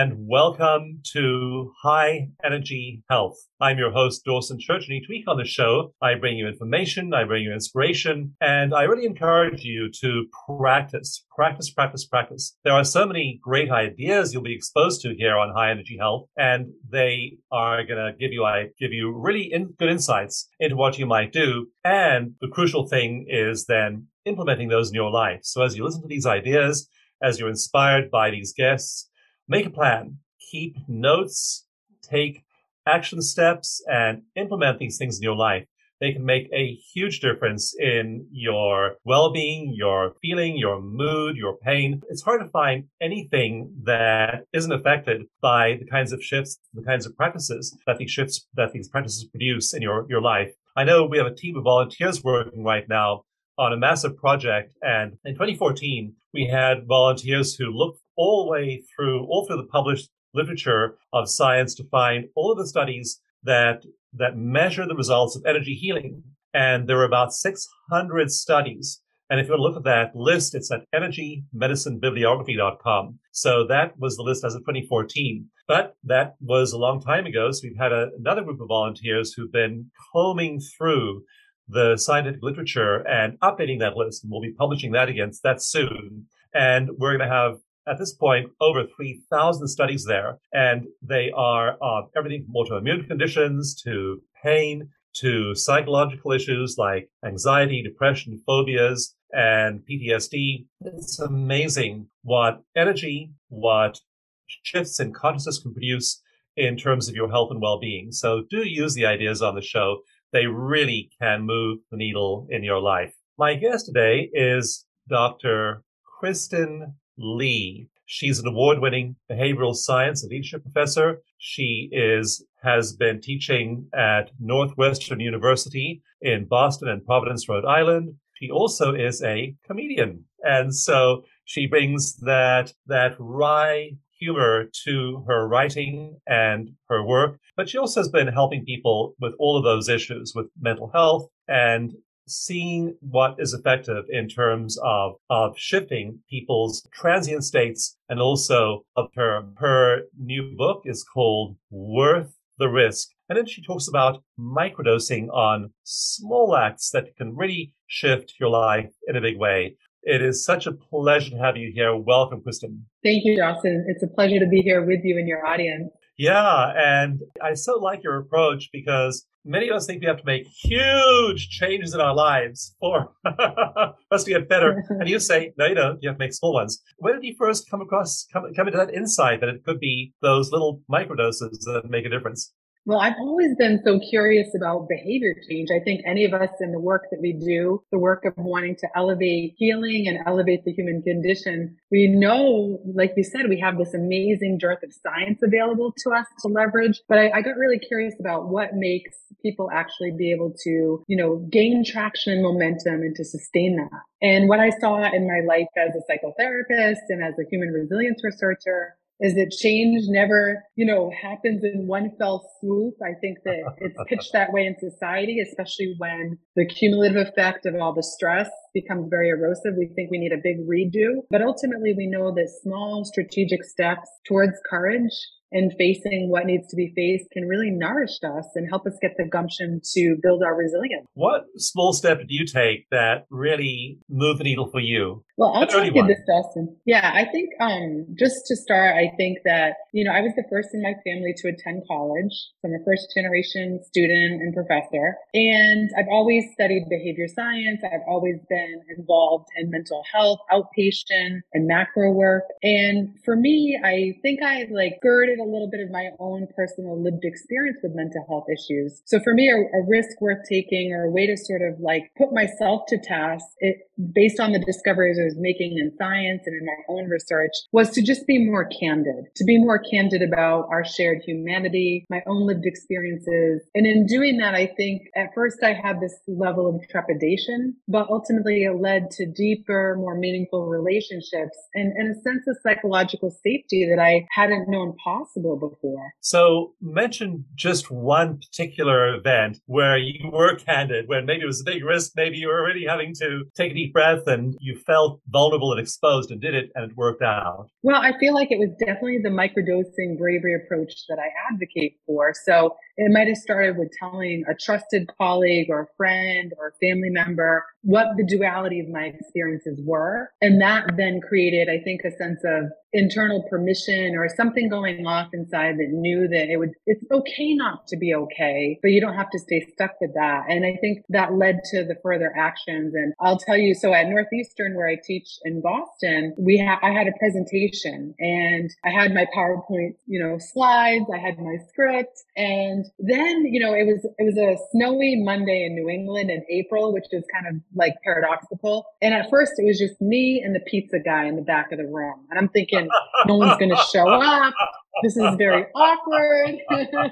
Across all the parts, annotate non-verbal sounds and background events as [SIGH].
And welcome to High Energy Health. I'm your host, Dawson Church, and each week on the show, I bring you information, I bring you inspiration, and I really encourage you to practice, practice, practice, practice. There are so many great ideas you'll be exposed to here on High Energy Health, and they are going to give you, I give you really in, good insights into what you might do. And the crucial thing is then implementing those in your life. So as you listen to these ideas, as you're inspired by these guests, make a plan, keep notes, take action steps, and implement these things in your life. They can make a huge difference in your well-being, your feeling, your mood, your pain. It's hard to find anything that isn't affected by the kinds of shifts, the kinds of practices that these shifts, that these practices produce in your, your life. I know we have a team of volunteers working right now on a massive project. And in 2014, we had volunteers who looked all the way through, all through the published literature of science to find all of the studies that, that measure the results of energy healing. And there were about 600 studies. And if you want to look at that list, it's at energymedicinebibliography.com. So that was the list as of 2014. But that was a long time ago. So we've had a, another group of volunteers who've been combing through the scientific literature and updating that list. And we'll be publishing that against that soon. And we're going to have at this point over 3,000 studies there, and they are uh, everything from autoimmune conditions to pain to psychological issues like anxiety, depression, phobias, and PTSD. It's amazing what energy, what shifts in consciousness can produce in terms of your health and well-being. So do use the ideas on the show. They really can move the needle in your life. My guest today is Dr. Kristen Lee. She's an award-winning behavioral science and leadership professor. She is has been teaching at Northwestern University in Boston and Providence, Rhode Island. She also is a comedian. And so she brings that that wry humor to her writing and her work, but she also has been helping people with all of those issues with mental health and seeing what is effective in terms of, of shifting people's transient states and also of her. Her new book is called Worth the Risk. And then she talks about microdosing on small acts that can really shift your life in a big way. It is such a pleasure to have you here. Welcome, Kristen. Thank you, Dawson. It's a pleasure to be here with you and your audience. Yeah, and I so like your approach because many of us think we have to make huge changes in our lives for [LAUGHS] us to get better. [LAUGHS] and you say, no, you don't. You have to make small ones. When did you first come across, come, come into that insight that it could be those little microdoses that make a difference? Well, I've always been so curious about behavior change. I think any of us in the work that we do, the work of wanting to elevate healing and elevate the human condition, we know, like you said, we have this amazing dearth of science available to us to leverage. But I, I got really curious about what makes people actually be able to, you know, gain traction and momentum and to sustain that. And what I saw in my life as a psychotherapist and as a human resilience researcher is that change never, you know, happens in one fell swoop. I think that it's [LAUGHS] pitched that way in society, especially when the cumulative effect of all the stress becomes very erosive. We think we need a big redo, but ultimately we know that small strategic steps towards courage and facing what needs to be faced can really nourish us and help us get the gumption to build our resilience. What small step did you take that really moved the needle for you? Well, I'll tell you this, Dawson. Yeah, I think um, just to start, I think that, you know, I was the first in my family to attend college. So I'm a first generation student and professor. And I've always studied behavior science. I've always been been involved in mental health, outpatient and macro work. And for me, I think I like girded a little bit of my own personal lived experience with mental health issues. So for me, a, a risk worth taking or a way to sort of like put myself to task it based on the discoveries I was making in science and in my own research was to just be more candid, to be more candid about our shared humanity, my own lived experiences. And in doing that, I think at first I had this level of trepidation, but ultimately it led to deeper, more meaningful relationships and, and a sense of psychological safety that I hadn't known possible before. So mention just one particular event where you were candid, when maybe it was a big risk, maybe you were already having to take a deep breath and you felt vulnerable and exposed and did it and it worked out. Well, I feel like it was definitely the microdosing bravery approach that I advocate for. So it might have started with telling a trusted colleague or a friend or a family member what the duality of my experiences were. And that then created, I think, a sense of internal permission or something going off inside that knew that it would, it's okay not to be okay, but you don't have to stay stuck with that. And I think that led to the further actions. And I'll tell you, so at Northeastern, where I teach in Boston, we had, I had a presentation and I had my PowerPoint, you know, slides. I had my script. And then, you know, it was, it was a snowy Monday in New England in April, which is kind of like paradoxical. And at first it was just me and the pizza guy in the back of the room. And I'm thinking, no one's going to show up this is very [LAUGHS] awkward. [LAUGHS]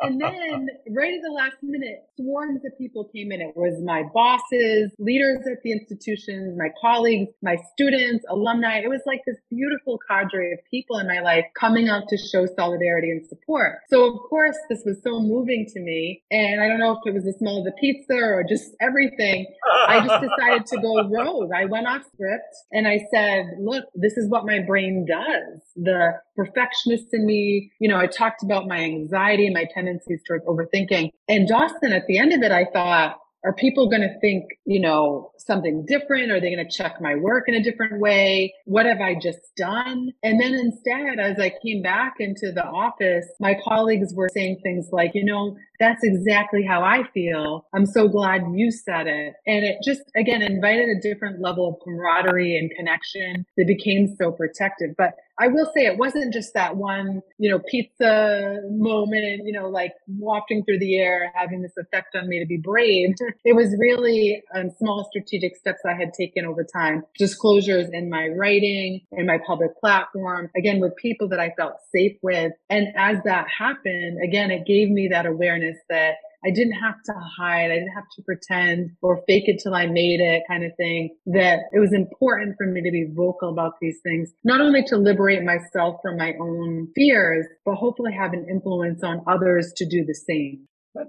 and then right at the last minute, swarms of people came in. It was my bosses, leaders at the institutions, my colleagues, my students, alumni. It was like this beautiful cadre of people in my life coming out to show solidarity and support. So of course, this was so moving to me. And I don't know if it was the smell of the pizza or just everything. I just [LAUGHS] decided to go rogue. I went off script and I said, look, this is what my brain does. The perfectionist in me. You know, I talked about my anxiety and my tendencies towards overthinking. And Dawson, at the end of it, I thought, are people going to think, you know, something different? Are they going to check my work in a different way? What have I just done? And then instead, as I came back into the office, my colleagues were saying things like, you know, that's exactly how I feel. I'm so glad you said it. And it just, again, invited a different level of camaraderie and connection that became so protective. But I will say it wasn't just that one, you know, pizza moment, you know, like wafting through the air, having this effect on me to be brave. [LAUGHS] It was really um, small strategic steps I had taken over time, disclosures in my writing, in my public platform, again, with people that I felt safe with. And as that happened, again, it gave me that awareness that I didn't have to hide. I didn't have to pretend or fake it till I made it kind of thing. That it was important for me to be vocal about these things, not only to liberate myself from my own fears, but hopefully have an influence on others to do the same. That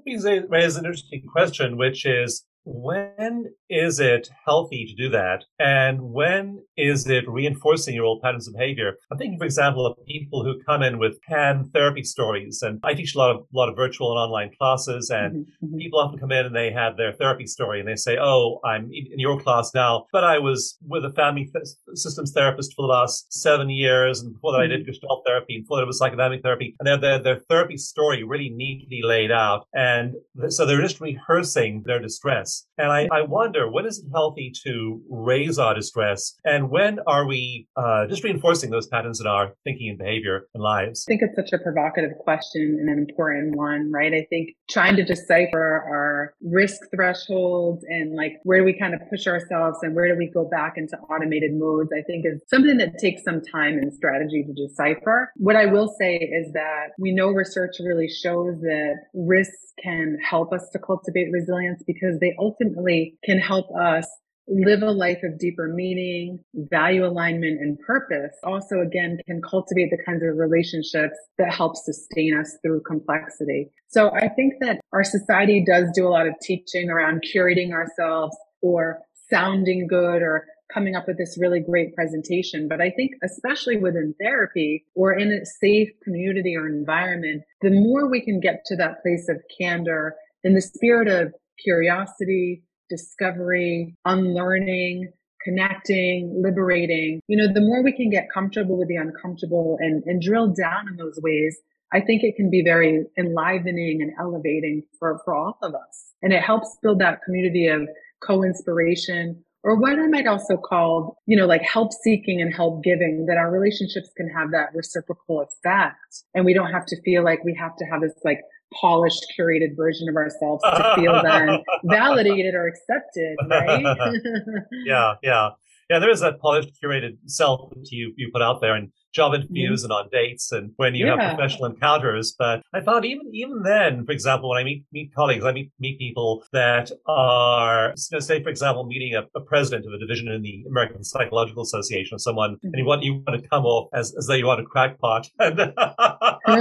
raises an interesting question, which is when is it healthy to do that? And when is it reinforcing your old patterns of behavior? I'm thinking, for example, of people who come in with pan therapy stories. And I teach a lot of, a lot of virtual and online classes and mm-hmm, mm-hmm. people often come in and they have their therapy story and they say, Oh, I'm in your class now, but I was with a family th- systems therapist for the last seven years. And before that, mm-hmm. I did mm-hmm. Gestalt therapy and before that, it was psychodynamic therapy. And they have their, their therapy story really neatly laid out. And th- so they're just rehearsing their distress. And I, I wonder, when is it healthy to raise our distress? And when are we uh, just reinforcing those patterns in our thinking and behavior and lives? I think it's such a provocative question and an important one, right? I think trying to decipher our risk thresholds and like where do we kind of push ourselves and where do we go back into automated modes, I think is something that takes some time and strategy to decipher. What I will say is that we know research really shows that risks can help us to cultivate resilience because they ultimately can help us live a life of deeper meaning, value alignment and purpose. Also, again, can cultivate the kinds of relationships that help sustain us through complexity. So I think that our society does do a lot of teaching around curating ourselves or sounding good or coming up with this really great presentation. But I think especially within therapy or in a safe community or environment, the more we can get to that place of candor in the spirit of curiosity, discovery, unlearning, connecting, liberating, you know, the more we can get comfortable with the uncomfortable and, and drill down in those ways, I think it can be very enlivening and elevating for, for all of us. And it helps build that community of co-inspiration or what I might also call, you know, like help seeking and help giving, that our relationships can have that reciprocal effect. And we don't have to feel like we have to have this like polished, curated version of ourselves to [LAUGHS] feel then validated or accepted, right? [LAUGHS] yeah, yeah. Yeah, there is that polished, curated self that you, you put out there. And job interviews mm-hmm. and on dates and when you yeah. have professional encounters. But I found even even then, for example, when I meet meet colleagues, I meet meet people that are, you know, say for example, meeting a, a, president of a division in the American Psychological Association, or someone, mm-hmm. and you want you want to come off as, as though you want a crackpot, [LAUGHS] and so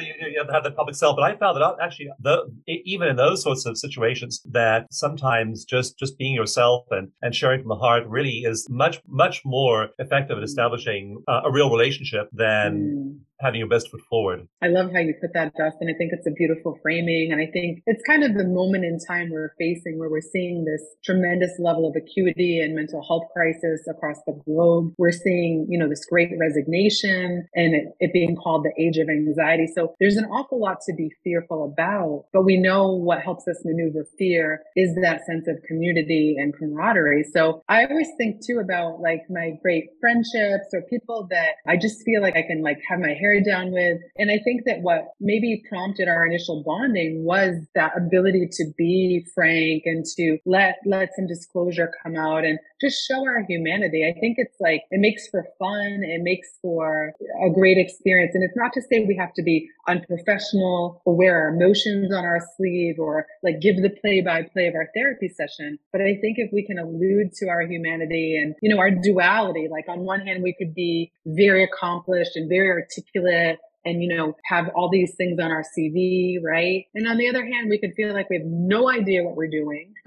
you, you, have to have the public self. But I found that actually, the, even in those sorts of situations, that sometimes just just being yourself and and sharing from the heart really is much much more effective at mm. establishing uh, a real relationship than mm having your best foot forward. I love how you put that, Dawson. I think it's a beautiful framing. And I think it's kind of the moment in time we're facing where we're seeing this tremendous level of acuity and mental health crisis across the globe. We're seeing, you know, this great resignation and it, it being called the age of anxiety. So there's an awful lot to be fearful about, but we know what helps us maneuver fear is that sense of community and camaraderie. So I always think too about like my great friendships or people that I just feel like I can like have my hair down with. And I think that what maybe prompted our initial bonding was that ability to be frank and to let, let some disclosure come out and just show our humanity. I think it's like, it makes for fun. It makes for a great experience. And it's not to say we have to be unprofessional or wear our emotions on our sleeve or like give the play by play of our therapy session. But I think if we can allude to our humanity and, you know, our duality, like on one hand, we could be very accomplished and very articulate and, you know, have all these things on our CV, right? And on the other hand, we could feel like we have no idea what we're doing [LAUGHS]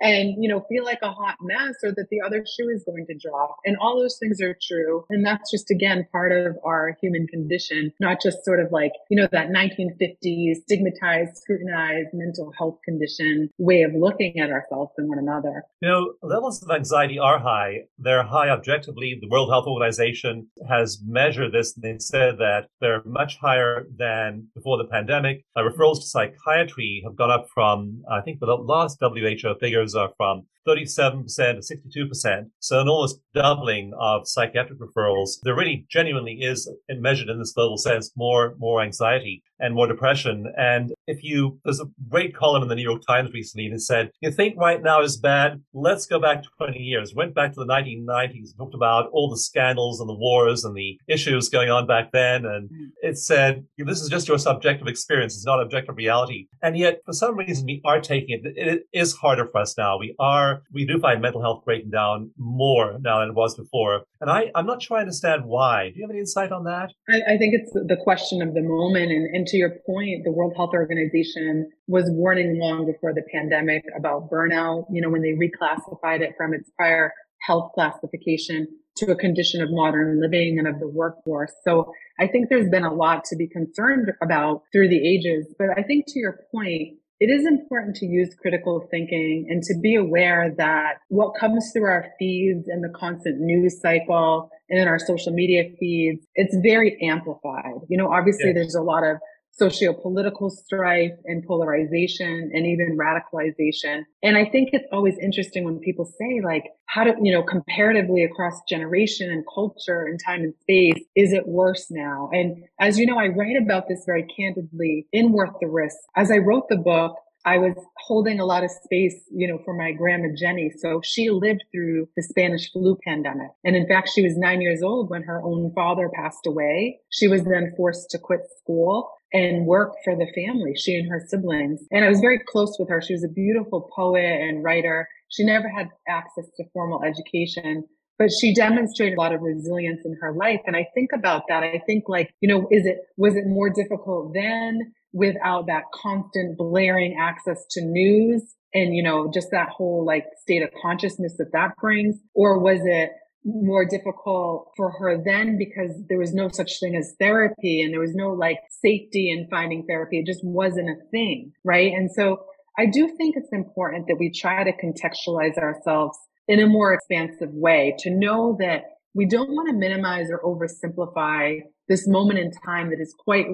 and, you know, feel like a hot mess or that the other shoe is going to drop. And all those things are true. And that's just, again, part of our human condition, not just sort of like, you know, that 1950s stigmatized, scrutinized mental health condition way of looking at ourselves and one another. You know, levels of anxiety are high. They're high objectively. The World Health Organization has measured this. and They said that they're much higher than before the pandemic. Uh, referrals to psychiatry have gone up from, I think the last WHO figures are from 37% to 62%. So an almost doubling of psychiatric referrals. There really genuinely is, measured in this global sense, more, more anxiety and more depression. And if you, there's a great column in the New York Times recently that said, you think right now is bad? Let's go back 20 years. Went back to the 1990s, talked about all the scandals and the wars and the issues going on back then. And mm. It said, this is just your subjective experience. It's not objective reality. And yet, for some reason, we are taking it. It is harder for us now. We are, we do find mental health breaking down more now than it was before. And I, I'm not sure I understand why. Do you have any insight on that? I, I think it's the question of the moment. And, and to your point, the World Health Organization was warning long before the pandemic about burnout. You know, when they reclassified it from its prior health classification to a condition of modern living and of the workforce. So I think there's been a lot to be concerned about through the ages. But I think to your point, it is important to use critical thinking and to be aware that what comes through our feeds and the constant news cycle and in our social media feeds, it's very amplified. You know, obviously there's a lot of socio-political strife and polarization and even radicalization. And I think it's always interesting when people say like, how do, you know, comparatively across generation and culture and time and space, is it worse now? And as you know, I write about this very candidly in Worth the Risk. As I wrote the book, I was holding a lot of space, you know, for my grandma Jenny. So she lived through the Spanish flu pandemic. And in fact, she was nine years old when her own father passed away. She was then forced to quit school and work for the family, she and her siblings. And I was very close with her. She was a beautiful poet and writer. She never had access to formal education, but she demonstrated a lot of resilience in her life. And I think about that. I think like, you know, is it, was it more difficult then? Without that constant blaring access to news and, you know, just that whole like state of consciousness that that brings? Or was it more difficult for her then because there was no such thing as therapy and there was no like safety in finding therapy. It just wasn't a thing. Right. And so I do think it's important that we try to contextualize ourselves in a more expansive way to know that we don't want to minimize or oversimplify this moment in time that is quite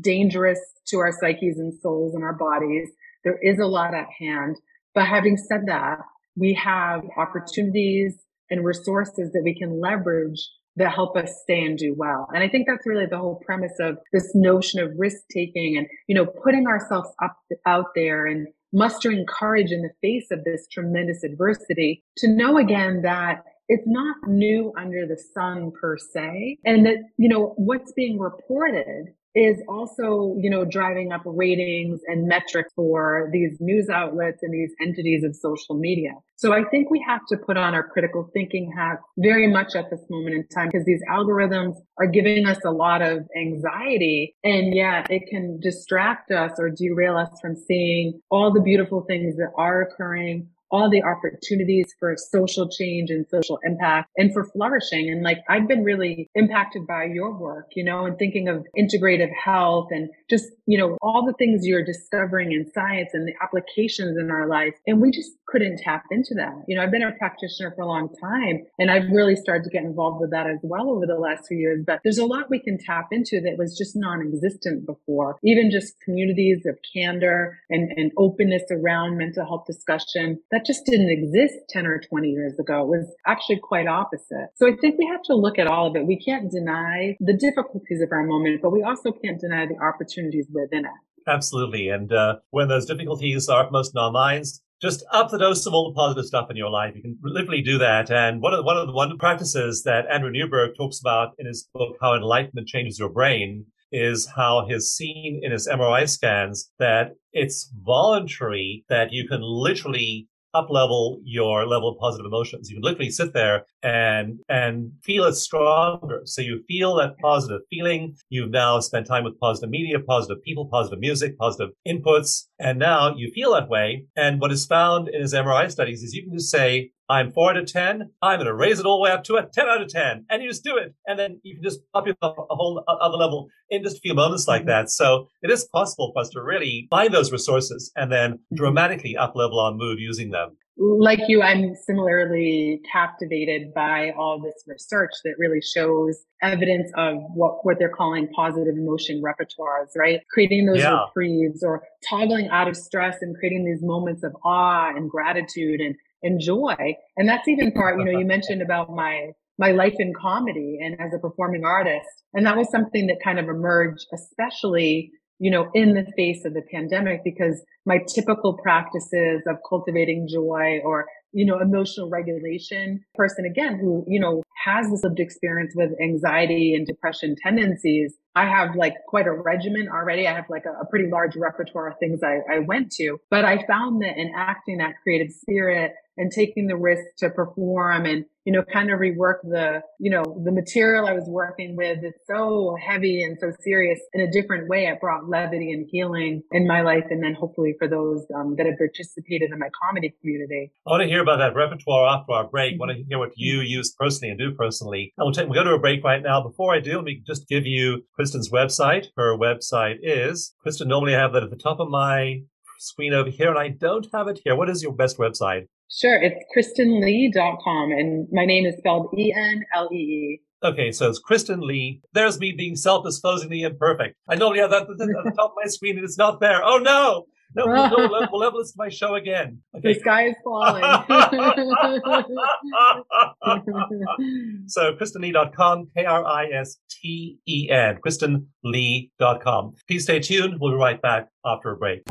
dangerous to our psyches and souls and our bodies. There is a lot at hand. But having said that, we have opportunities and resources that we can leverage that help us stay and do well. And I think that's really the whole premise of this notion of risk taking and, you know, putting ourselves up out there and mustering courage in the face of this tremendous adversity to know again that it's not new under the sun per se. And that, you know, what's being reported is also, you know, driving up ratings and metrics for these news outlets and these entities of social media. So I think we have to put on our critical thinking hat very much at this moment in time because these algorithms are giving us a lot of anxiety and yet it can distract us or derail us from seeing all the beautiful things that are occurring, all the opportunities for social change and social impact and for flourishing. And like, I've been really impacted by your work, you know, and thinking of integrative health and just, you know, all the things you're discovering in science and the applications in our life. And we just couldn't tap into that. You know, I've been a practitioner for a long time and I've really started to get involved with that as well over the last few years. But there's a lot we can tap into that was just non-existent before. Even just communities of candor and, and openness around mental health discussion. That that just didn't exist 10 or 20 years ago. It was actually quite opposite. So I think we have to look at all of it. We can't deny the difficulties of our moment, but we also can't deny the opportunities within it. Absolutely. And uh, when those difficulties are most in our minds, just up the dose of all the positive stuff in your life. You can literally do that. And one of the, one of the one practices that Andrew Newberg talks about in his book, How Enlightenment Changes Your Brain, is how he's seen in his MRI scans that it's voluntary that you can literally up level your level of positive emotions. You can literally sit there and and feel it stronger. So you feel that positive feeling. You've now spent time with positive media, positive people, positive music, positive inputs, and now you feel that way. And what is found in his MRI studies is you can just say, I'm four out of 10. I'm going to raise it all the way up to a 10 out of 10. And you just do it. And then you can just pop yourself up a whole other level in just a few moments like that. So it is possible for us to really find those resources and then dramatically up level our mood using them. Like you, I'm similarly captivated by all this research that really shows evidence of what, what they're calling positive emotion repertoires, right? Creating those yeah. reprieves or toggling out of stress and creating these moments of awe and gratitude and enjoy. And that's even [LAUGHS] part, you know, you mentioned about my, my life in comedy and as a performing artist. And that was something that kind of emerged, especially, you know, in the face of the pandemic, because my typical practices of cultivating joy or, you know, emotional regulation person again who, you know, has this lived experience with anxiety and depression tendencies. I have like quite a regimen already. I have like a, a pretty large repertoire of things I, I went to, but I found that in acting that creative spirit and taking the risk to perform and, you know, kind of rework the, you know, the material I was working with. It's so heavy and so serious in a different way. It brought levity and healing in my life. And then hopefully for those um, that have participated in my comedy community. I want to hear about that repertoire after our break. I want to hear what you use personally and do personally. And we'll, take, we'll go to a break right now. Before I do, let me just give you Kristen's website. Her website is, Kristen, normally I have that at the top of my screen over here, and I don't have it here. What is your best website? Sure, it's kristenlee.com, and my name is spelled E N L E E. Okay, so it's Kristen Lee. There's me being self-disclosingly imperfect. I normally have that at the top of my screen, and it's not there. Oh no! No, we'll, no, we'll, we'll level this to my show again. Okay. The sky is falling. [LAUGHS] so KristenLee.com, K-R-I-S-T-E-N, KristenLee.com. Please stay tuned. We'll be right back after a break.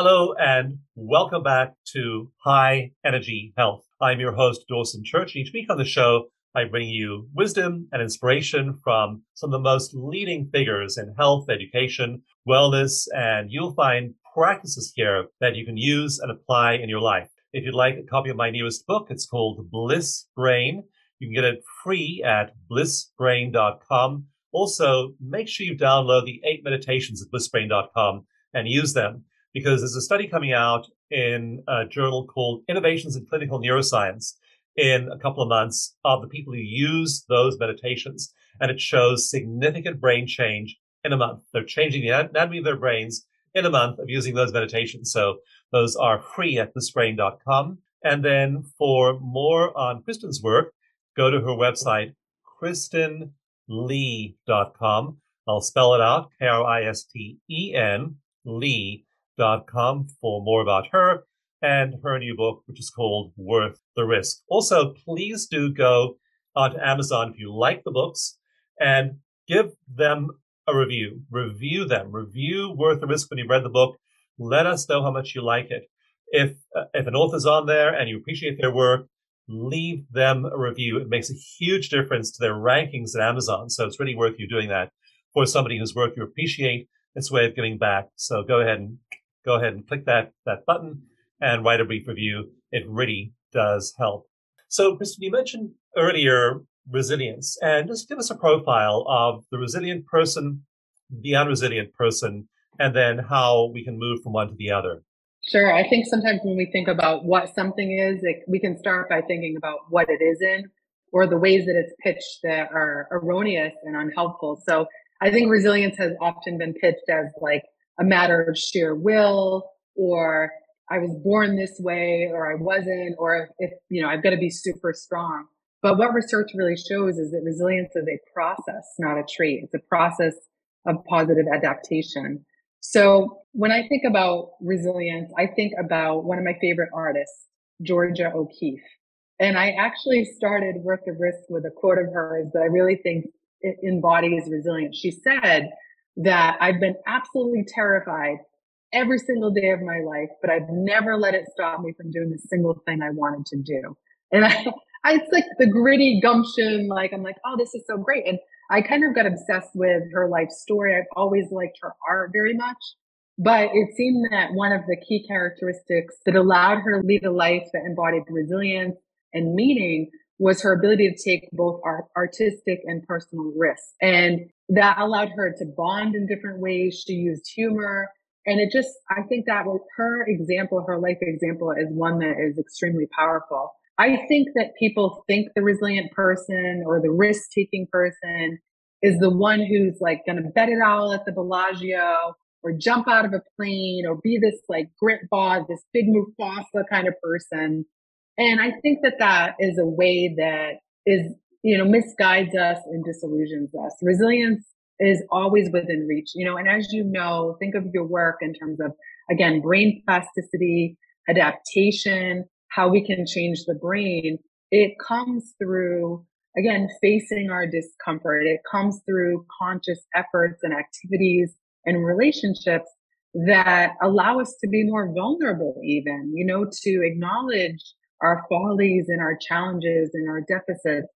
Hello and welcome back to High Energy Health. I'm your host, Dawson Church. Each week on the show, I bring you wisdom and inspiration from some of the most leading figures in health, education, wellness, and you'll find practices here that you can use and apply in your life. If you'd like a copy of my newest book, it's called Bliss Brain. You can get it free at blissbrain.com. Also, make sure you download the eight meditations at blissbrain.com and use them because there's a study coming out in a journal called Innovations in Clinical Neuroscience in a couple of months of the people who use those meditations. And it shows significant brain change in a month. They're changing the anatomy of their brains in a month of using those meditations. So Those are free at blissbrain.com. And then for more on Kristen's work, go to her website, kristenlee.com. I'll spell it out, K-R-I-S-T-E-N, lee.com for more about her and her new book, which is called Worth the Risk. Also, please do go onto Amazon if you like the books and give them a review. Review them. Review Worth the Risk when you've read the book. Let us know how much you like it. If uh, if an author's on there and you appreciate their work, leave them a review. It makes a huge difference to their rankings at Amazon. So it's really worth you doing that for somebody whose work you appreciate. It's a way of giving back. So go ahead and go ahead and click that that button and write a brief review. It really does help. So, Kristen, you mentioned earlier resilience, and just give us a profile of the resilient person, the unresilient person, and then how we can move from one to the other. Sure. I think sometimes when we think about what something is, it, we can start by thinking about what it isn't or the ways that it's pitched that are erroneous and unhelpful. So I think resilience has often been pitched as like a matter of sheer will or I was born this way or I wasn't, or if, you know, I've got to be super strong. But what research really shows is that resilience is a process, not a trait. It's a process of positive adaptation. So when I think about resilience, I think about one of my favorite artists, Georgia O'Keeffe. And I actually started Worth the Risk with a quote of hers that I really think embodies resilience. She said that I've been absolutely terrified every single day of my life, but I've never let it stop me from doing the single thing I wanted to do. And [LAUGHS] I, I, it's like the gritty gumption, like I'm like, oh, this is so great. And I kind of got obsessed with her life story. I've always liked her art very much. But it seemed that one of the key characteristics that allowed her to lead a life that embodied resilience and meaning was her ability to take both art, artistic and personal risks. And that allowed her to bond in different ways. She used humor. And it just, I think that was her example, her life example is one that is extremely powerful. I think that people think the resilient person or the risk taking person is the one who's like going to bet it all at the Bellagio or jump out of a plane or be this like grit boss, this big Mufasa kind of person. And I think that that is a way that is, you know, misguides us and disillusions us. Resilience is always within reach, you know, and as you know, think of your work in terms of, again, brain plasticity, adaptation, how we can change the brain. It comes through, again, facing our discomfort. It comes through conscious efforts and activities and relationships that allow us to be more vulnerable, even, you know, to acknowledge our follies and our challenges and our deficits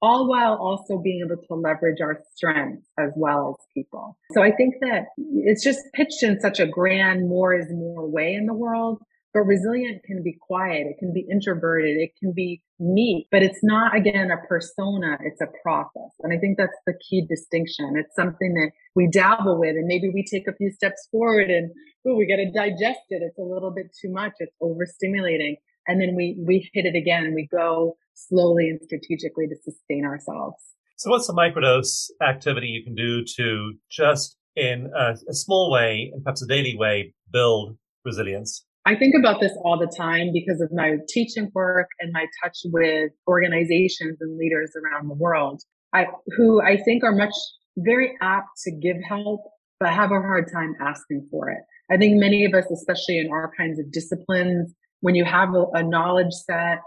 all while also being able to leverage our strengths as well as people. So I think that it's just pitched in such a grand more is more way in the world. But resilient can be quiet. It can be introverted. It can be meek, but it's not again a persona. It's a process. And I think that's the key distinction. It's something that we dabble with and maybe we take a few steps forward and oh, we got to digest it. It's a little bit too much. It's overstimulating. And then we, we hit it again and we go slowly and strategically to sustain ourselves. So, what's the microdose activity you can do to just in a, a small way and perhaps a daily way build resilience? I think about this all the time because of my teaching work and my touch with organizations and leaders around the world, I, who I think are much very apt to give help, but have a hard time asking for it. I think many of us, especially in our kinds of disciplines, when you have a, a knowledge set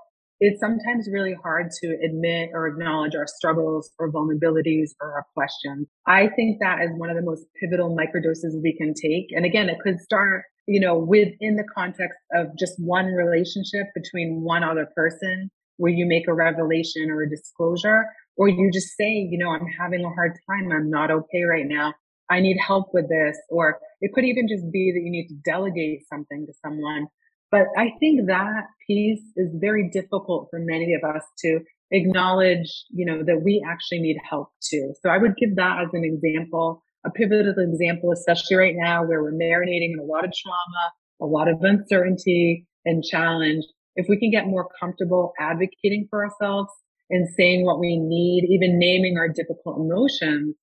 it's sometimes really hard to admit or acknowledge our struggles or vulnerabilities or our questions. I think that is one of the most pivotal microdoses we can take. And again, it could start, you know, within the context of just one relationship between one other person where you make a revelation or a disclosure, or you just say, you know, I'm having a hard time. I'm not okay right now. I need help with this. Or it could even just be that you need to delegate something to someone but I think that piece is very difficult for many of us to acknowledge, you know, that we actually need help too. So I would give that as an example, a pivotal example, especially right now where we're marinating in a lot of trauma, a lot of uncertainty and challenge. If we can get more comfortable advocating for ourselves and saying what we need, even naming our difficult emotions,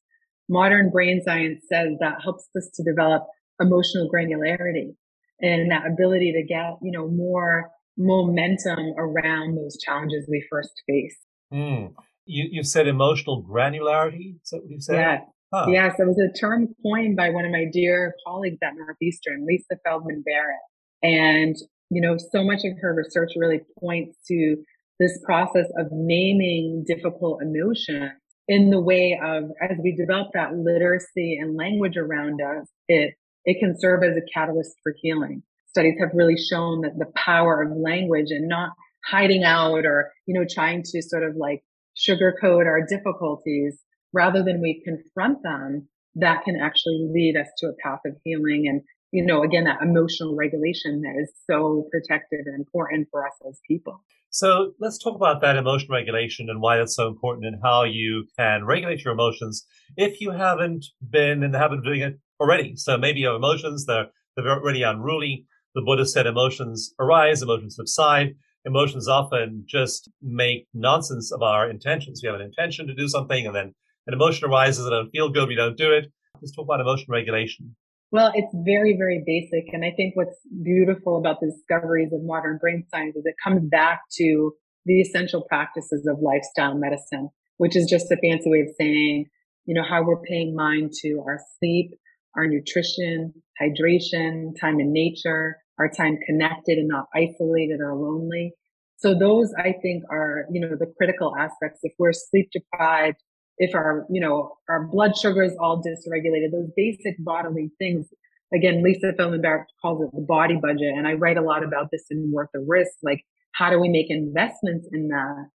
modern brain science says that helps us to develop emotional granularity and that ability to get, you know, more momentum around those challenges we first face. Mm. You, you said emotional granularity. Is that what you said? Yeah. Huh. Yes, it was a term coined by one of my dear colleagues at Northeastern, Lisa Feldman Barrett. And, you know, so much of her research really points to this process of naming difficult emotions in the way of as we develop that literacy and language around us, it it can serve as a catalyst for healing. Studies have really shown that the power of language and not hiding out or, you know, trying to sort of like sugarcoat our difficulties rather than we confront them, that can actually lead us to a path of healing and you know, again, that emotional regulation that is so protective and important for us as people. So let's talk about that emotion regulation and why that's so important and how you can regulate your emotions if you haven't been in the habit of doing it already. So maybe your emotions, they're, they're already unruly. The Buddha said emotions arise, emotions subside. Emotions often just make nonsense of our intentions. We have an intention to do something and then an emotion arises and don't feel good. We don't do it. Let's talk about emotion regulation. Well, it's very, very basic. And I think what's beautiful about the discoveries of modern brain science is it comes back to the essential practices of lifestyle medicine, which is just a fancy way of saying, you know, how we're paying mind to our sleep, our nutrition, hydration, time in nature, our time connected and not isolated or lonely. So those I think are, you know, the critical aspects. If we're sleep deprived, if our, you know, our blood sugar is all dysregulated, those basic bodily things. Again, Lisa Barrett calls it the body budget. And I write a lot about this in Worth the Risk. Like, how do we make investments in that?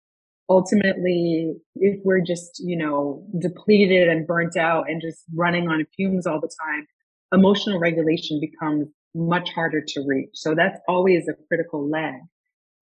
Ultimately, if we're just, you know, depleted and burnt out and just running on fumes all the time, emotional regulation becomes much harder to reach. So that's always a critical leg.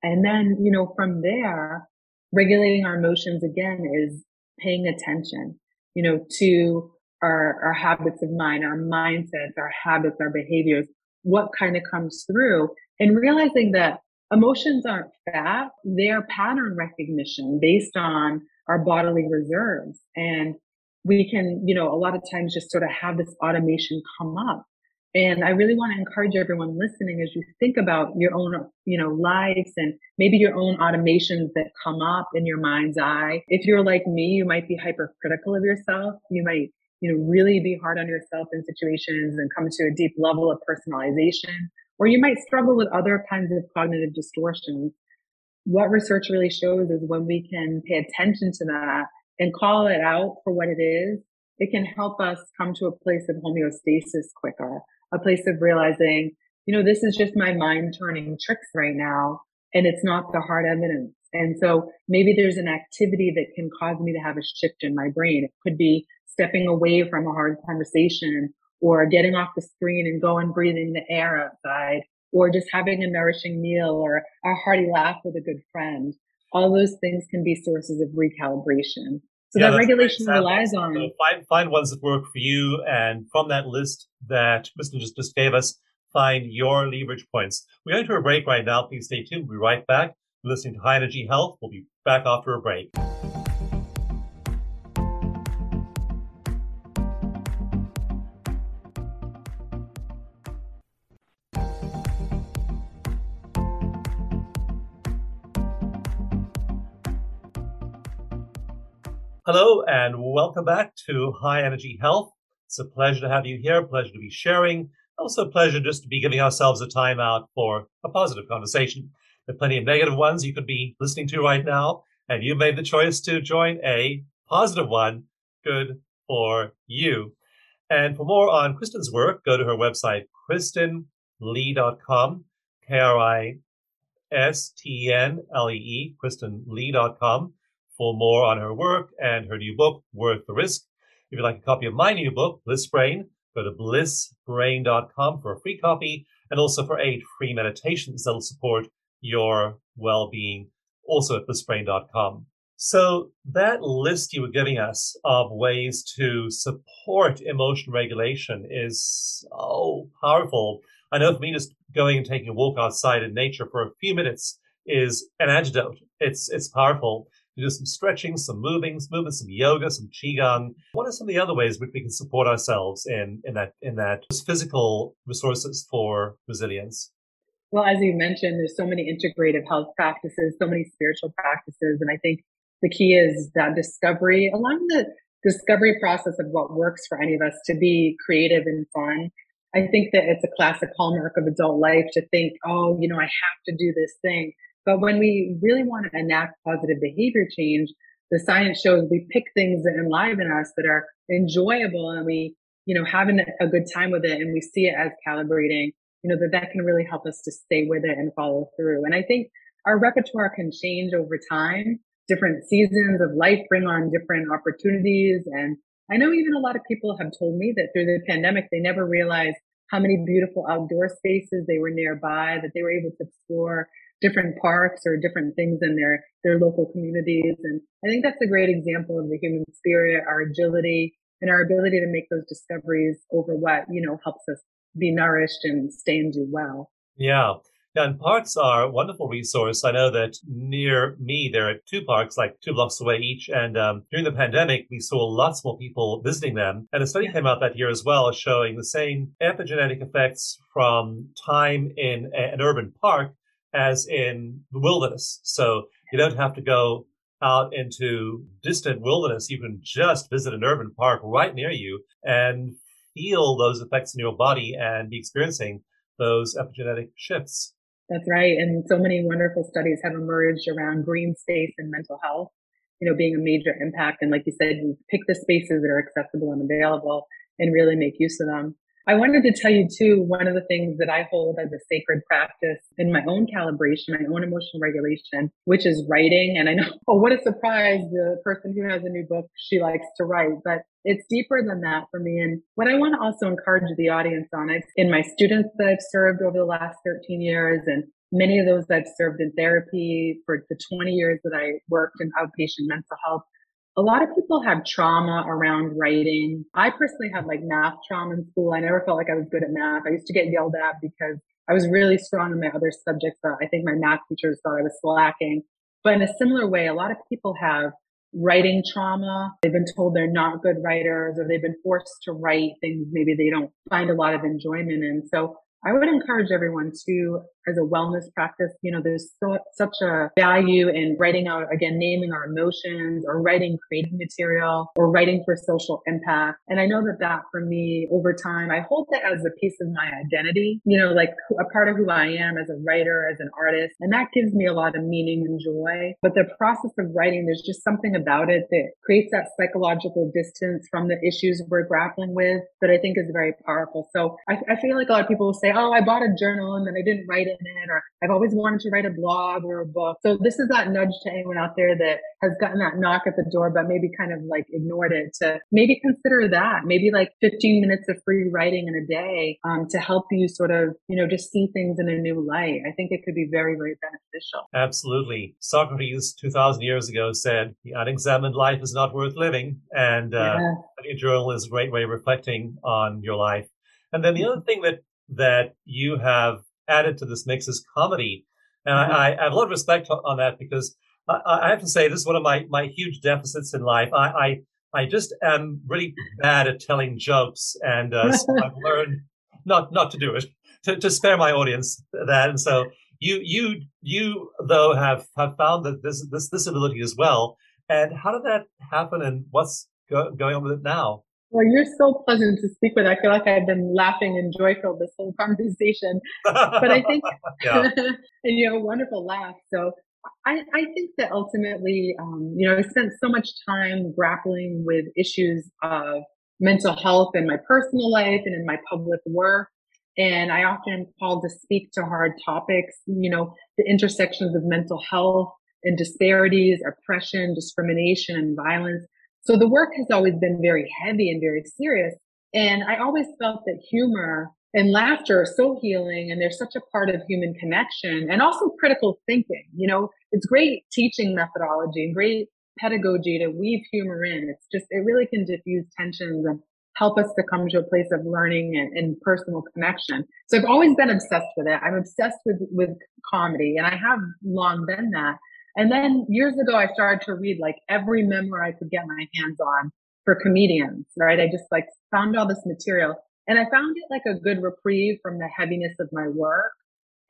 And then, you know, from there, regulating our emotions again is paying attention, you know, to our, our habits of mind, our mindsets, our habits, our behaviors, what kind of comes through and realizing that emotions aren't fat. They're pattern recognition based on our bodily reserves. And we can, you know, a lot of times just sort of have this automation come up and I really want to encourage everyone listening as you think about your own, you know, lives and maybe your own automations that come up in your mind's eye. If you're like me, you might be hypercritical of yourself. You might, you know, really be hard on yourself in situations and come to a deep level of personalization, or you might struggle with other kinds of cognitive distortions. What research really shows is when we can pay attention to that and call it out for what it is, it can help us come to a place of homeostasis quicker a place of realizing, you know, this is just my mind turning tricks right now and it's not the hard evidence. And so maybe there's an activity that can cause me to have a shift in my brain. It could be stepping away from a hard conversation or getting off the screen and going breathing the air outside or just having a nourishing meal or a hearty laugh with a good friend. All those things can be sources of recalibration. So yeah, that regulation relies on. So find, find ones that work for you. And from that list that Kristen just, just gave us, find your leverage points. We're going to a break right now. Please stay tuned. We'll be right back. You're listening to High Energy Health. We'll be back after a break. Hello and welcome back to High Energy Health. It's a pleasure to have you here, pleasure to be sharing, also a pleasure just to be giving ourselves a time out for a positive conversation. There are plenty of negative ones you could be listening to right now, and you made the choice to join a positive one. Good for you. And for more on Kristen's work, go to her website, kristenlee.com, K-R-I-S-T-N-L-E-E, kristenlee.com for more on her work and her new book, Worth the Risk. If you'd like a copy of my new book, Bliss Brain, go to blissbrain.com for a free copy and also for eight free meditations that'll support your well-being also at blissbrain.com. So that list you were giving us of ways to support emotion regulation is so powerful. I know for me, just going and taking a walk outside in nature for a few minutes is an antidote. It's, it's powerful. Do some stretching, some moving, some movement, some yoga, some qigong. What are some of the other ways which we can support ourselves in, in that, in that physical resources for resilience? Well, as you mentioned, there's so many integrative health practices, so many spiritual practices. And I think the key is that discovery, along the discovery process of what works for any of us to be creative and fun. I think that it's a classic hallmark of adult life to think, oh, you know, I have to do this thing. But when we really want to enact positive behavior change, the science shows we pick things that enliven us that are enjoyable and we, you know, having a good time with it and we see it as calibrating, you know, that that can really help us to stay with it and follow through. And I think our repertoire can change over time. Different seasons of life bring on different opportunities. And I know even a lot of people have told me that through the pandemic, they never realized how many beautiful outdoor spaces they were nearby, that they were able to explore different parks or different things in their, their local communities. And I think that's a great example of the human spirit, our agility and our ability to make those discoveries over what, you know, helps us be nourished and stay and do well. Yeah. Yeah, and parks are a wonderful resource. I know that near me, there are two parks, like two blocks away each. And um, during the pandemic, we saw lots more people visiting them. And a study came out that year as well, showing the same epigenetic effects from time in an urban park as in the wilderness. So you don't have to go out into distant wilderness. You can just visit an urban park right near you and feel those effects in your body and be experiencing those epigenetic shifts. That's right. And so many wonderful studies have emerged around green space and mental health, you know, being a major impact. And like you said, you pick the spaces that are accessible and available and really make use of them. I wanted to tell you too, one of the things that I hold as a sacred practice in my own calibration, my own emotional regulation, which is writing. And I know, [LAUGHS] oh, what a surprise. The person who has a new book, she likes to write, but it's deeper than that for me. And what I want to also encourage the audience on is in my students that I've served over the last 13 years and many of those that I've served in therapy for the 20 years that I worked in outpatient mental health a lot of people have trauma around writing. I personally had like math trauma in school. I never felt like I was good at math. I used to get yelled at because I was really strong in my other subjects, but I think my math teachers thought I was slacking. But in a similar way, a lot of people have writing trauma. They've been told they're not good writers or they've been forced to write things maybe they don't find a lot of enjoyment in. So I would encourage everyone to, as a wellness practice, you know, there's so, such a value in writing out, again, naming our emotions or writing creative material or writing for social impact. And I know that that for me over time, I hold that as a piece of my identity, you know, like a part of who I am as a writer, as an artist. And that gives me a lot of meaning and joy. But the process of writing, there's just something about it that creates that psychological distance from the issues we're grappling with that I think is very powerful. So I, I feel like a lot of people say, oh, I bought a journal and then I didn't write in it, or I've always wanted to write a blog or a book. So this is that nudge to anyone out there that has gotten that knock at the door, but maybe kind of like ignored it to maybe consider that, maybe like 15 minutes of free writing in a day um, to help you sort of, you know, just see things in a new light. I think it could be very, very beneficial. Absolutely. Socrates 2000 years ago said, the unexamined life is not worth living. And uh, yeah. a journal is a great way of reflecting on your life. And then the other thing that that you have added to this mix is comedy. And mm-hmm. I, I, have a lot of respect on that because I, I, have to say this is one of my, my huge deficits in life. I, I, I just am really bad at telling jokes and uh, so [LAUGHS] I've learned not, not to do it, to, to spare my audience that. And so you, you, you though have, have found that this, this, this ability as well. And how did that happen and what's go, going on with it now? Well, you're so pleasant to speak with. I feel like I've been laughing and joyful this whole [LAUGHS] conversation. But I think, [LAUGHS] [LAUGHS] and you have a wonderful laugh. So I, I think that ultimately, um, you know, I spent so much time grappling with issues of mental health in my personal life and in my public work. And I often am called to speak to hard topics, you know, the intersections of mental health and disparities, oppression, discrimination, and violence. So the work has always been very heavy and very serious. And I always felt that humor and laughter are so healing and they're such a part of human connection and also critical thinking. You know, it's great teaching methodology and great pedagogy to weave humor in. It's just, it really can diffuse tensions and help us to come to a place of learning and, and personal connection. So I've always been obsessed with it. I'm obsessed with, with comedy and I have long been that. And then years ago, I started to read like every memoir I could get my hands on for comedians, right? I just like found all this material and I found it like a good reprieve from the heaviness of my work.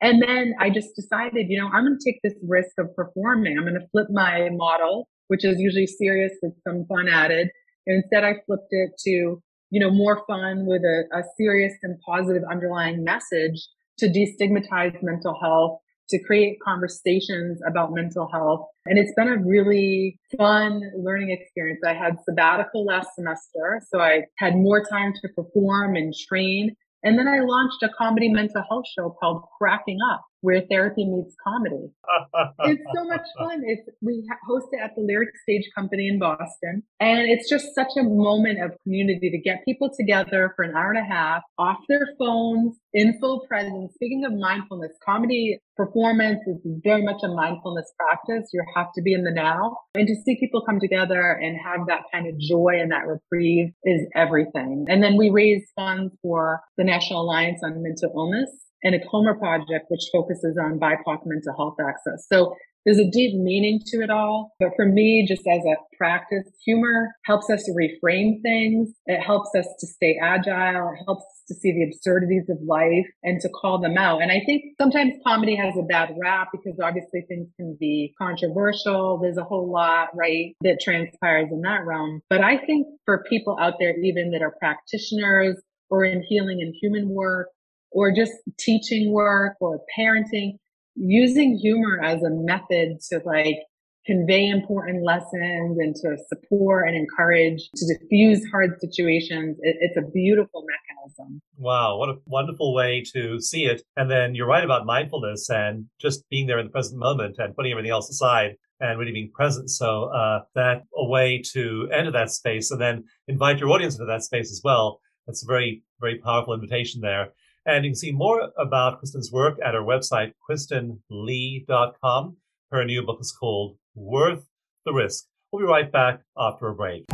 And then I just decided, you know, I'm going to take this risk of performing. I'm going to flip my model, which is usually serious with some fun added. And instead I flipped it to, you know, more fun with a, a serious and positive underlying message to destigmatize mental health to create conversations about mental health. And it's been a really fun learning experience. I had sabbatical last semester, so I had more time to perform and train. And then I launched a comedy mental health show called Cracking Up, where therapy meets comedy. [LAUGHS] it's so much fun. It's we host it at the Lyric Stage Company in Boston, and it's just such a moment of community to get people together for an hour and a half off their phones in full presence. Speaking of mindfulness, comedy performance is very much a mindfulness practice. You have to be in the now. And to see people come together and have that kind of joy and that reprieve is everything. And then we raise funds for the National Alliance on Mental Illness and a Comer project, which focuses on BIPOC mental health access. So there's a deep meaning to it all. But for me, just as a practice, humor helps us to reframe things. It helps us to stay agile. It helps to see the absurdities of life and to call them out. And I think sometimes comedy has a bad rap because obviously things can be controversial. There's a whole lot, right, that transpires in that realm. But I think for people out there, even that are practitioners or in healing and human work or just teaching work or parenting, using humor as a method to like convey important lessons and to support and encourage to diffuse hard situations. It, it's a beautiful mechanism. Wow, what a wonderful way to see it. And then you're right about mindfulness and just being there in the present moment and putting everything else aside and really being present. So uh, that a way to enter that space and then invite your audience into that space as well. That's a very, very powerful invitation there. And you can see more about Kristen's work at her website, kristenlee.com. Her new book is called Worth the Risk. We'll be right back after a break.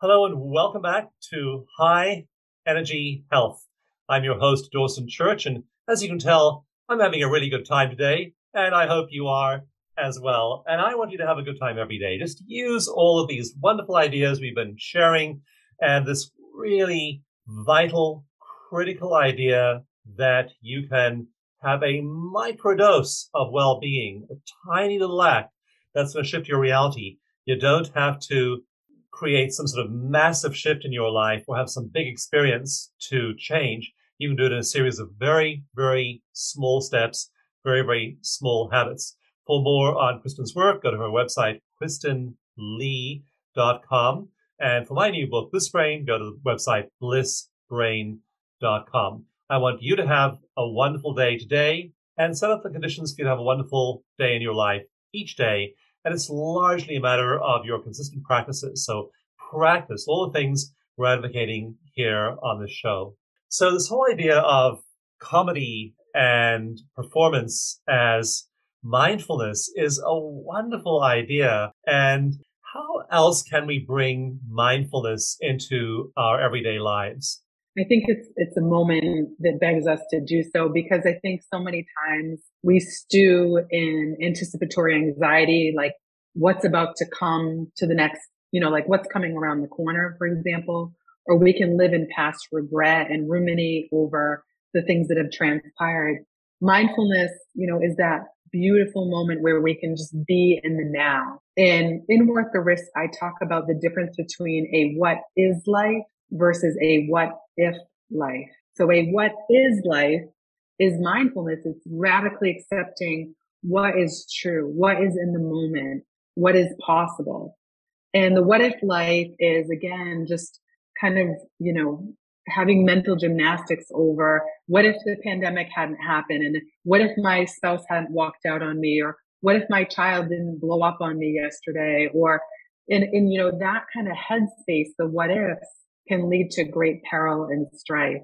Hello and welcome back to High Energy Health. I'm your host, Dawson Church, and as you can tell, I'm having a really good time today, and I hope you are as well. And I want you to have a good time every day. Just use all of these wonderful ideas we've been sharing and this really vital, critical idea that you can have a microdose of well-being, a tiny little act that's going to shift your reality. You don't have to create some sort of massive shift in your life or have some big experience to change. You can do it in a series of very, very small steps, very, very small habits. For more on Kristen's work, go to her website, kristenlee.com. And for my new book, Bliss Brain, go to the website, blissbrain.com. I want you to have a wonderful day today and set up the conditions for you to have a wonderful day in your life each day. And it's largely a matter of your consistent practices. So practice all the things we're advocating here on this show. So this whole idea of comedy and performance as mindfulness is a wonderful idea. And how else can we bring mindfulness into our everyday lives? I think it's it's a moment that begs us to do so because I think so many times we stew in anticipatory anxiety, like what's about to come to the next, you know, like what's coming around the corner, for example, or we can live in past regret and ruminate over the things that have transpired. Mindfulness, you know, is that beautiful moment where we can just be in the now. And in Worth the Risk, I talk about the difference between a what is life versus a what if life. So a what is life is mindfulness. It's radically accepting what is true, what is in the moment, what is possible. And the what if life is again, just kind of, you know, having mental gymnastics over what if the pandemic hadn't happened and what if my spouse hadn't walked out on me or what if my child didn't blow up on me yesterday or in, in you know that kind of headspace the what ifs can lead to great peril and strife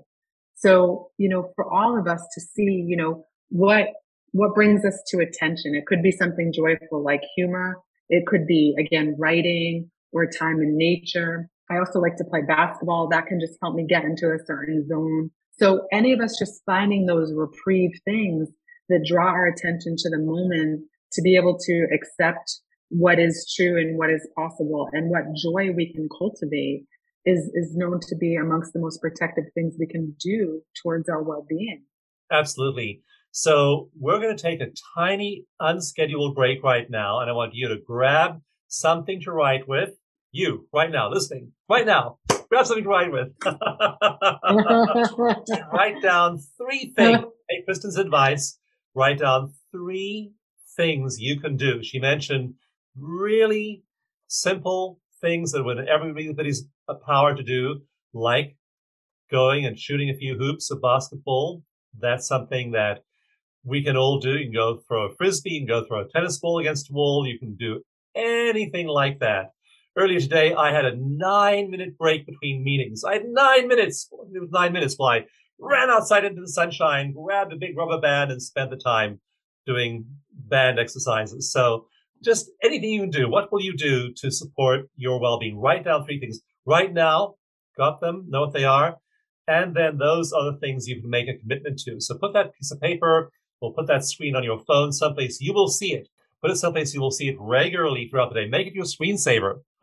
so you know for all of us to see you know what what brings us to attention. It could be something joyful like humor. It could be, again, writing or time in nature. I also like to play basketball. That can just help me get into a certain zone. So any of us just finding those reprieve things that draw our attention to the moment to be able to accept what is true and what is possible and what joy we can cultivate is, is known to be amongst the most protective things we can do towards our well-being. Absolutely. So we're going to take a tiny unscheduled break right now. And I want you to grab something to write with. You right now, listening right now, grab something to write with. [LAUGHS] write down three things. Take Kristen's advice. Write down three things you can do. She mentioned really simple things that would everybody's a power to do, like going and shooting a few hoops of basketball. That's something that we can all do. You can go throw a frisbee, you can go throw a tennis ball against a wall, you can do anything like that. Earlier today, I had a nine minute break between meetings. I had nine minutes. It was nine minutes fly. Ran outside into the sunshine, grabbed a big rubber band and spent the time doing band exercises. So just anything you can do. What will you do to support your well-being? Write down three things right now. Got them? Know what they are? And then those other things you can make a commitment to. So put that piece of paper or put that screen on your phone someplace you will see it. Put it someplace you will see it regularly throughout the day. Make it your screensaver. [LAUGHS]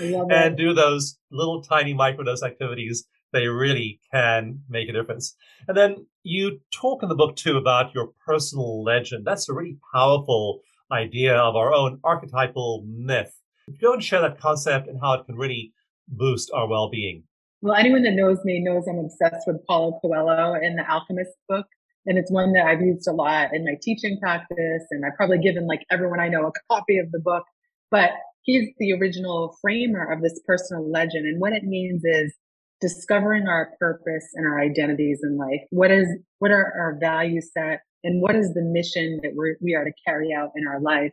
and do those little tiny microdose activities. They really can make a difference. And then you talk in the book too about your personal legend. That's a really powerful idea of our own archetypal myth. Go and share that concept and how it can really boost our well-being. Well, anyone that knows me knows I'm obsessed with Paulo Coelho in the Alchemist book. And it's one that I've used a lot in my teaching practice. And I've probably given like everyone I know a copy of the book. But he's the original framer of this personal legend. And what it means is discovering our purpose and our identities in life. What is, what are our value set and what is the mission that we're, we are to carry out in our life?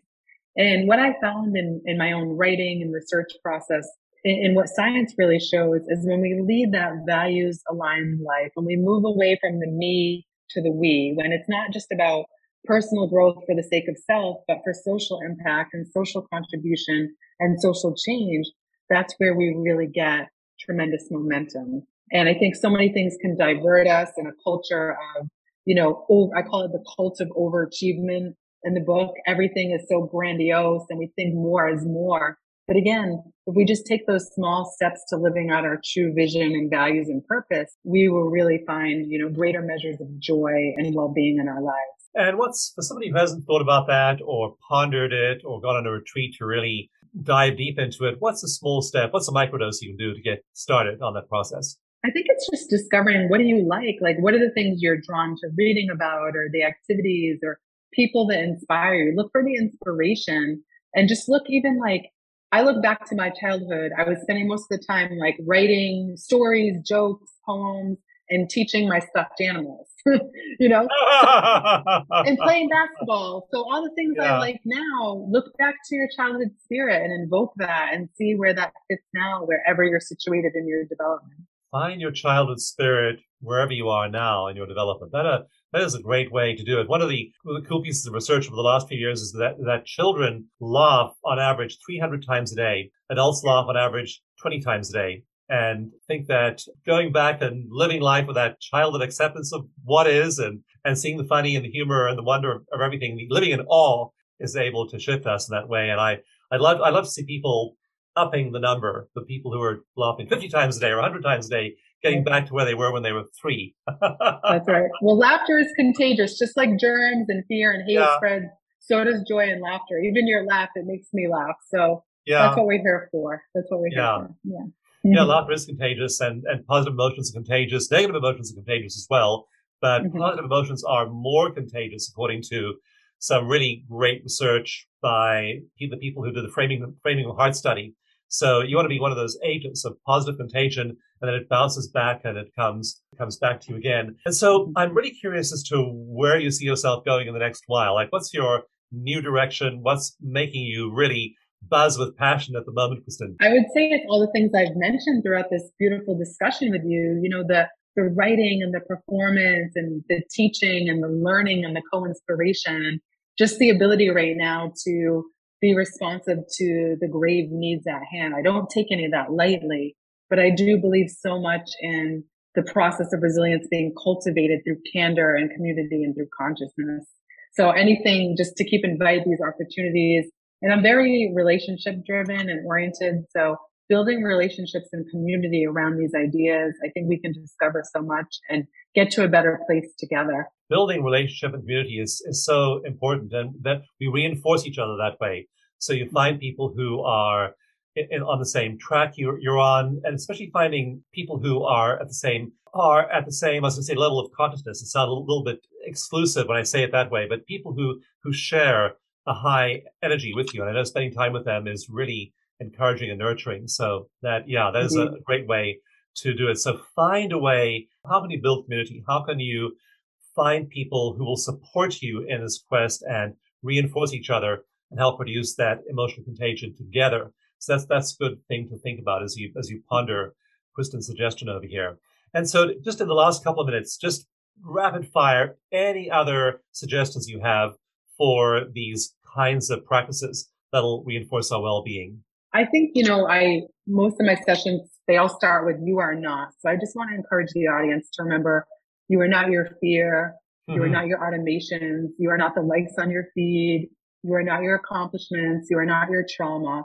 And what I found in, in my own writing and research process and what science really shows is when we lead that values aligned life, when we move away from the me to the we, when it's not just about personal growth for the sake of self, but for social impact and social contribution and social change, that's where we really get tremendous momentum. And I think so many things can divert us in a culture of, you know, I call it the cult of overachievement in the book. Everything is so grandiose and we think more is more. But again, if we just take those small steps to living out our true vision and values and purpose, we will really find, you know, greater measures of joy and well-being in our lives. And what's for somebody who hasn't thought about that or pondered it or gone on a retreat to really dive deep into it, what's a small step? What's a microdose you can do to get started on that process? I think it's just discovering what do you like? Like, what are the things you're drawn to reading about or the activities or people that inspire you? Look for the inspiration and just look even like I look back to my childhood. I was spending most of the time like writing stories, jokes, poems, and teaching my stuffed animals, [LAUGHS] you know, [LAUGHS] and playing basketball. So all the things yeah. I like now, look back to your childhood spirit and invoke that and see where that fits now, wherever you're situated in your development. Find your childhood spirit wherever you are now in your development. That, uh, that is a great way to do it. One of the, the cool pieces of research over the last few years is that, that children laugh on average 300 times a day. Adults laugh on average 20 times a day. And think that going back and living life with that childhood acceptance of what is and, and seeing the funny and the humor and the wonder of, of everything, living in awe is able to shift us in that way. And I, I love, I love to see people upping the number, the people who are laughing 50 times a day or 100 times a day getting back to where they were when they were three. That's right. Well, laughter is contagious, just like germs and fear and hate yeah. spread. So does joy and laughter. Even your laugh, it makes me laugh. So yeah. that's what we're here for. That's what we're yeah. here for. Yeah. Mm-hmm. Yeah, laughter is contagious and, and positive emotions are contagious. Negative emotions are contagious as well. But mm-hmm. positive emotions are more contagious according to some really great research by the people who did the framing, Framingham Heart study. So you want to be one of those agents of positive contagion and then it bounces back and it comes, comes back to you again. And so I'm really curious as to where you see yourself going in the next while. Like what's your new direction? What's making you really buzz with passion at the moment, Kristen? I would say it's all the things I've mentioned throughout this beautiful discussion with you. You know, the, the writing and the performance and the teaching and the learning and the co-inspiration, just the ability right now to be responsive to the grave needs at hand. I don't take any of that lightly, but I do believe so much in the process of resilience being cultivated through candor and community and through consciousness. So anything just to keep invite these opportunities. And I'm very relationship driven and oriented. So building relationships and community around these ideas, I think we can discover so much and get to a better place together. Building relationship and community is, is so important and that we reinforce each other that way. So you find people who are in, on the same track you're, you're on, and especially finding people who are at the same are at the same, I was going to say, level of consciousness. It sounds a little bit exclusive when I say it that way, but people who who share a high energy with you, and I know spending time with them is really encouraging and nurturing. So that yeah, that is mm-hmm. a great way to do it. So find a way. How can you build community? How can you find people who will support you in this quest and reinforce each other and help produce that emotional contagion together? So that's that's a good thing to think about as you as you ponder Kristen's suggestion over here. And so just in the last couple of minutes, just rapid fire any other suggestions you have for these kinds of practices that'll reinforce our well-being. I think, you know, I most of my sessions they all start with you are not. So I just want to encourage the audience to remember you are not your fear, you mm-hmm. are not your automations, you are not the likes on your feed, you are not your accomplishments, you are not your trauma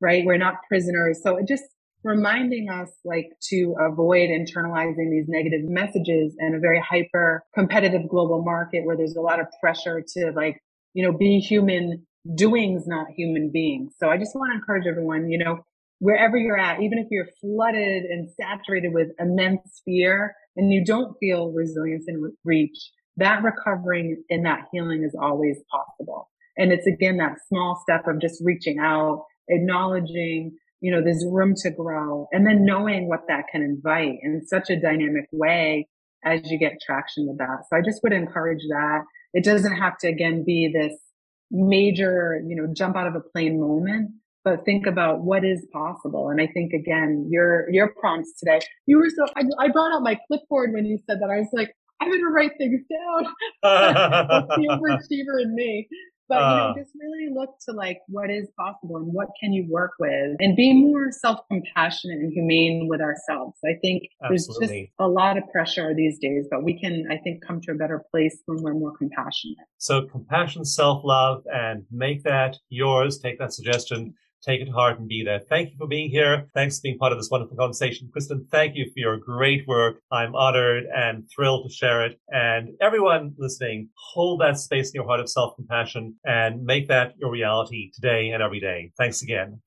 right? We're not prisoners. So it just reminding us like to avoid internalizing these negative messages in a very hyper competitive global market where there's a lot of pressure to like, you know, be human doings, not human beings. So I just want to encourage everyone, you know, wherever you're at, even if you're flooded and saturated with immense fear and you don't feel resilience and reach, that recovering and that healing is always possible. And it's again that small step of just reaching out acknowledging, you know, there's room to grow and then knowing what that can invite in such a dynamic way as you get traction with that. So I just would encourage that. It doesn't have to again be this major, you know, jump out of a plane moment, but think about what is possible. And I think again, your, your prompts today, you were so, I, I brought out my clipboard when you said that. I was like, I'm to write things down. [LAUGHS] the overachiever in me. But you know, uh. just really look to like what is possible and what can you work with and be more self-compassionate and humane with ourselves. I think Absolutely. there's just a lot of pressure these days, but we can, I think, come to a better place when we're more compassionate. So compassion, self-love, and make that yours. Take that suggestion take it heart and be there. Thank you for being here. Thanks for being part of this wonderful conversation. Kristen, thank you for your great work. I'm honored and thrilled to share it. And everyone listening, hold that space in your heart of self-compassion and make that your reality today and every day. Thanks again.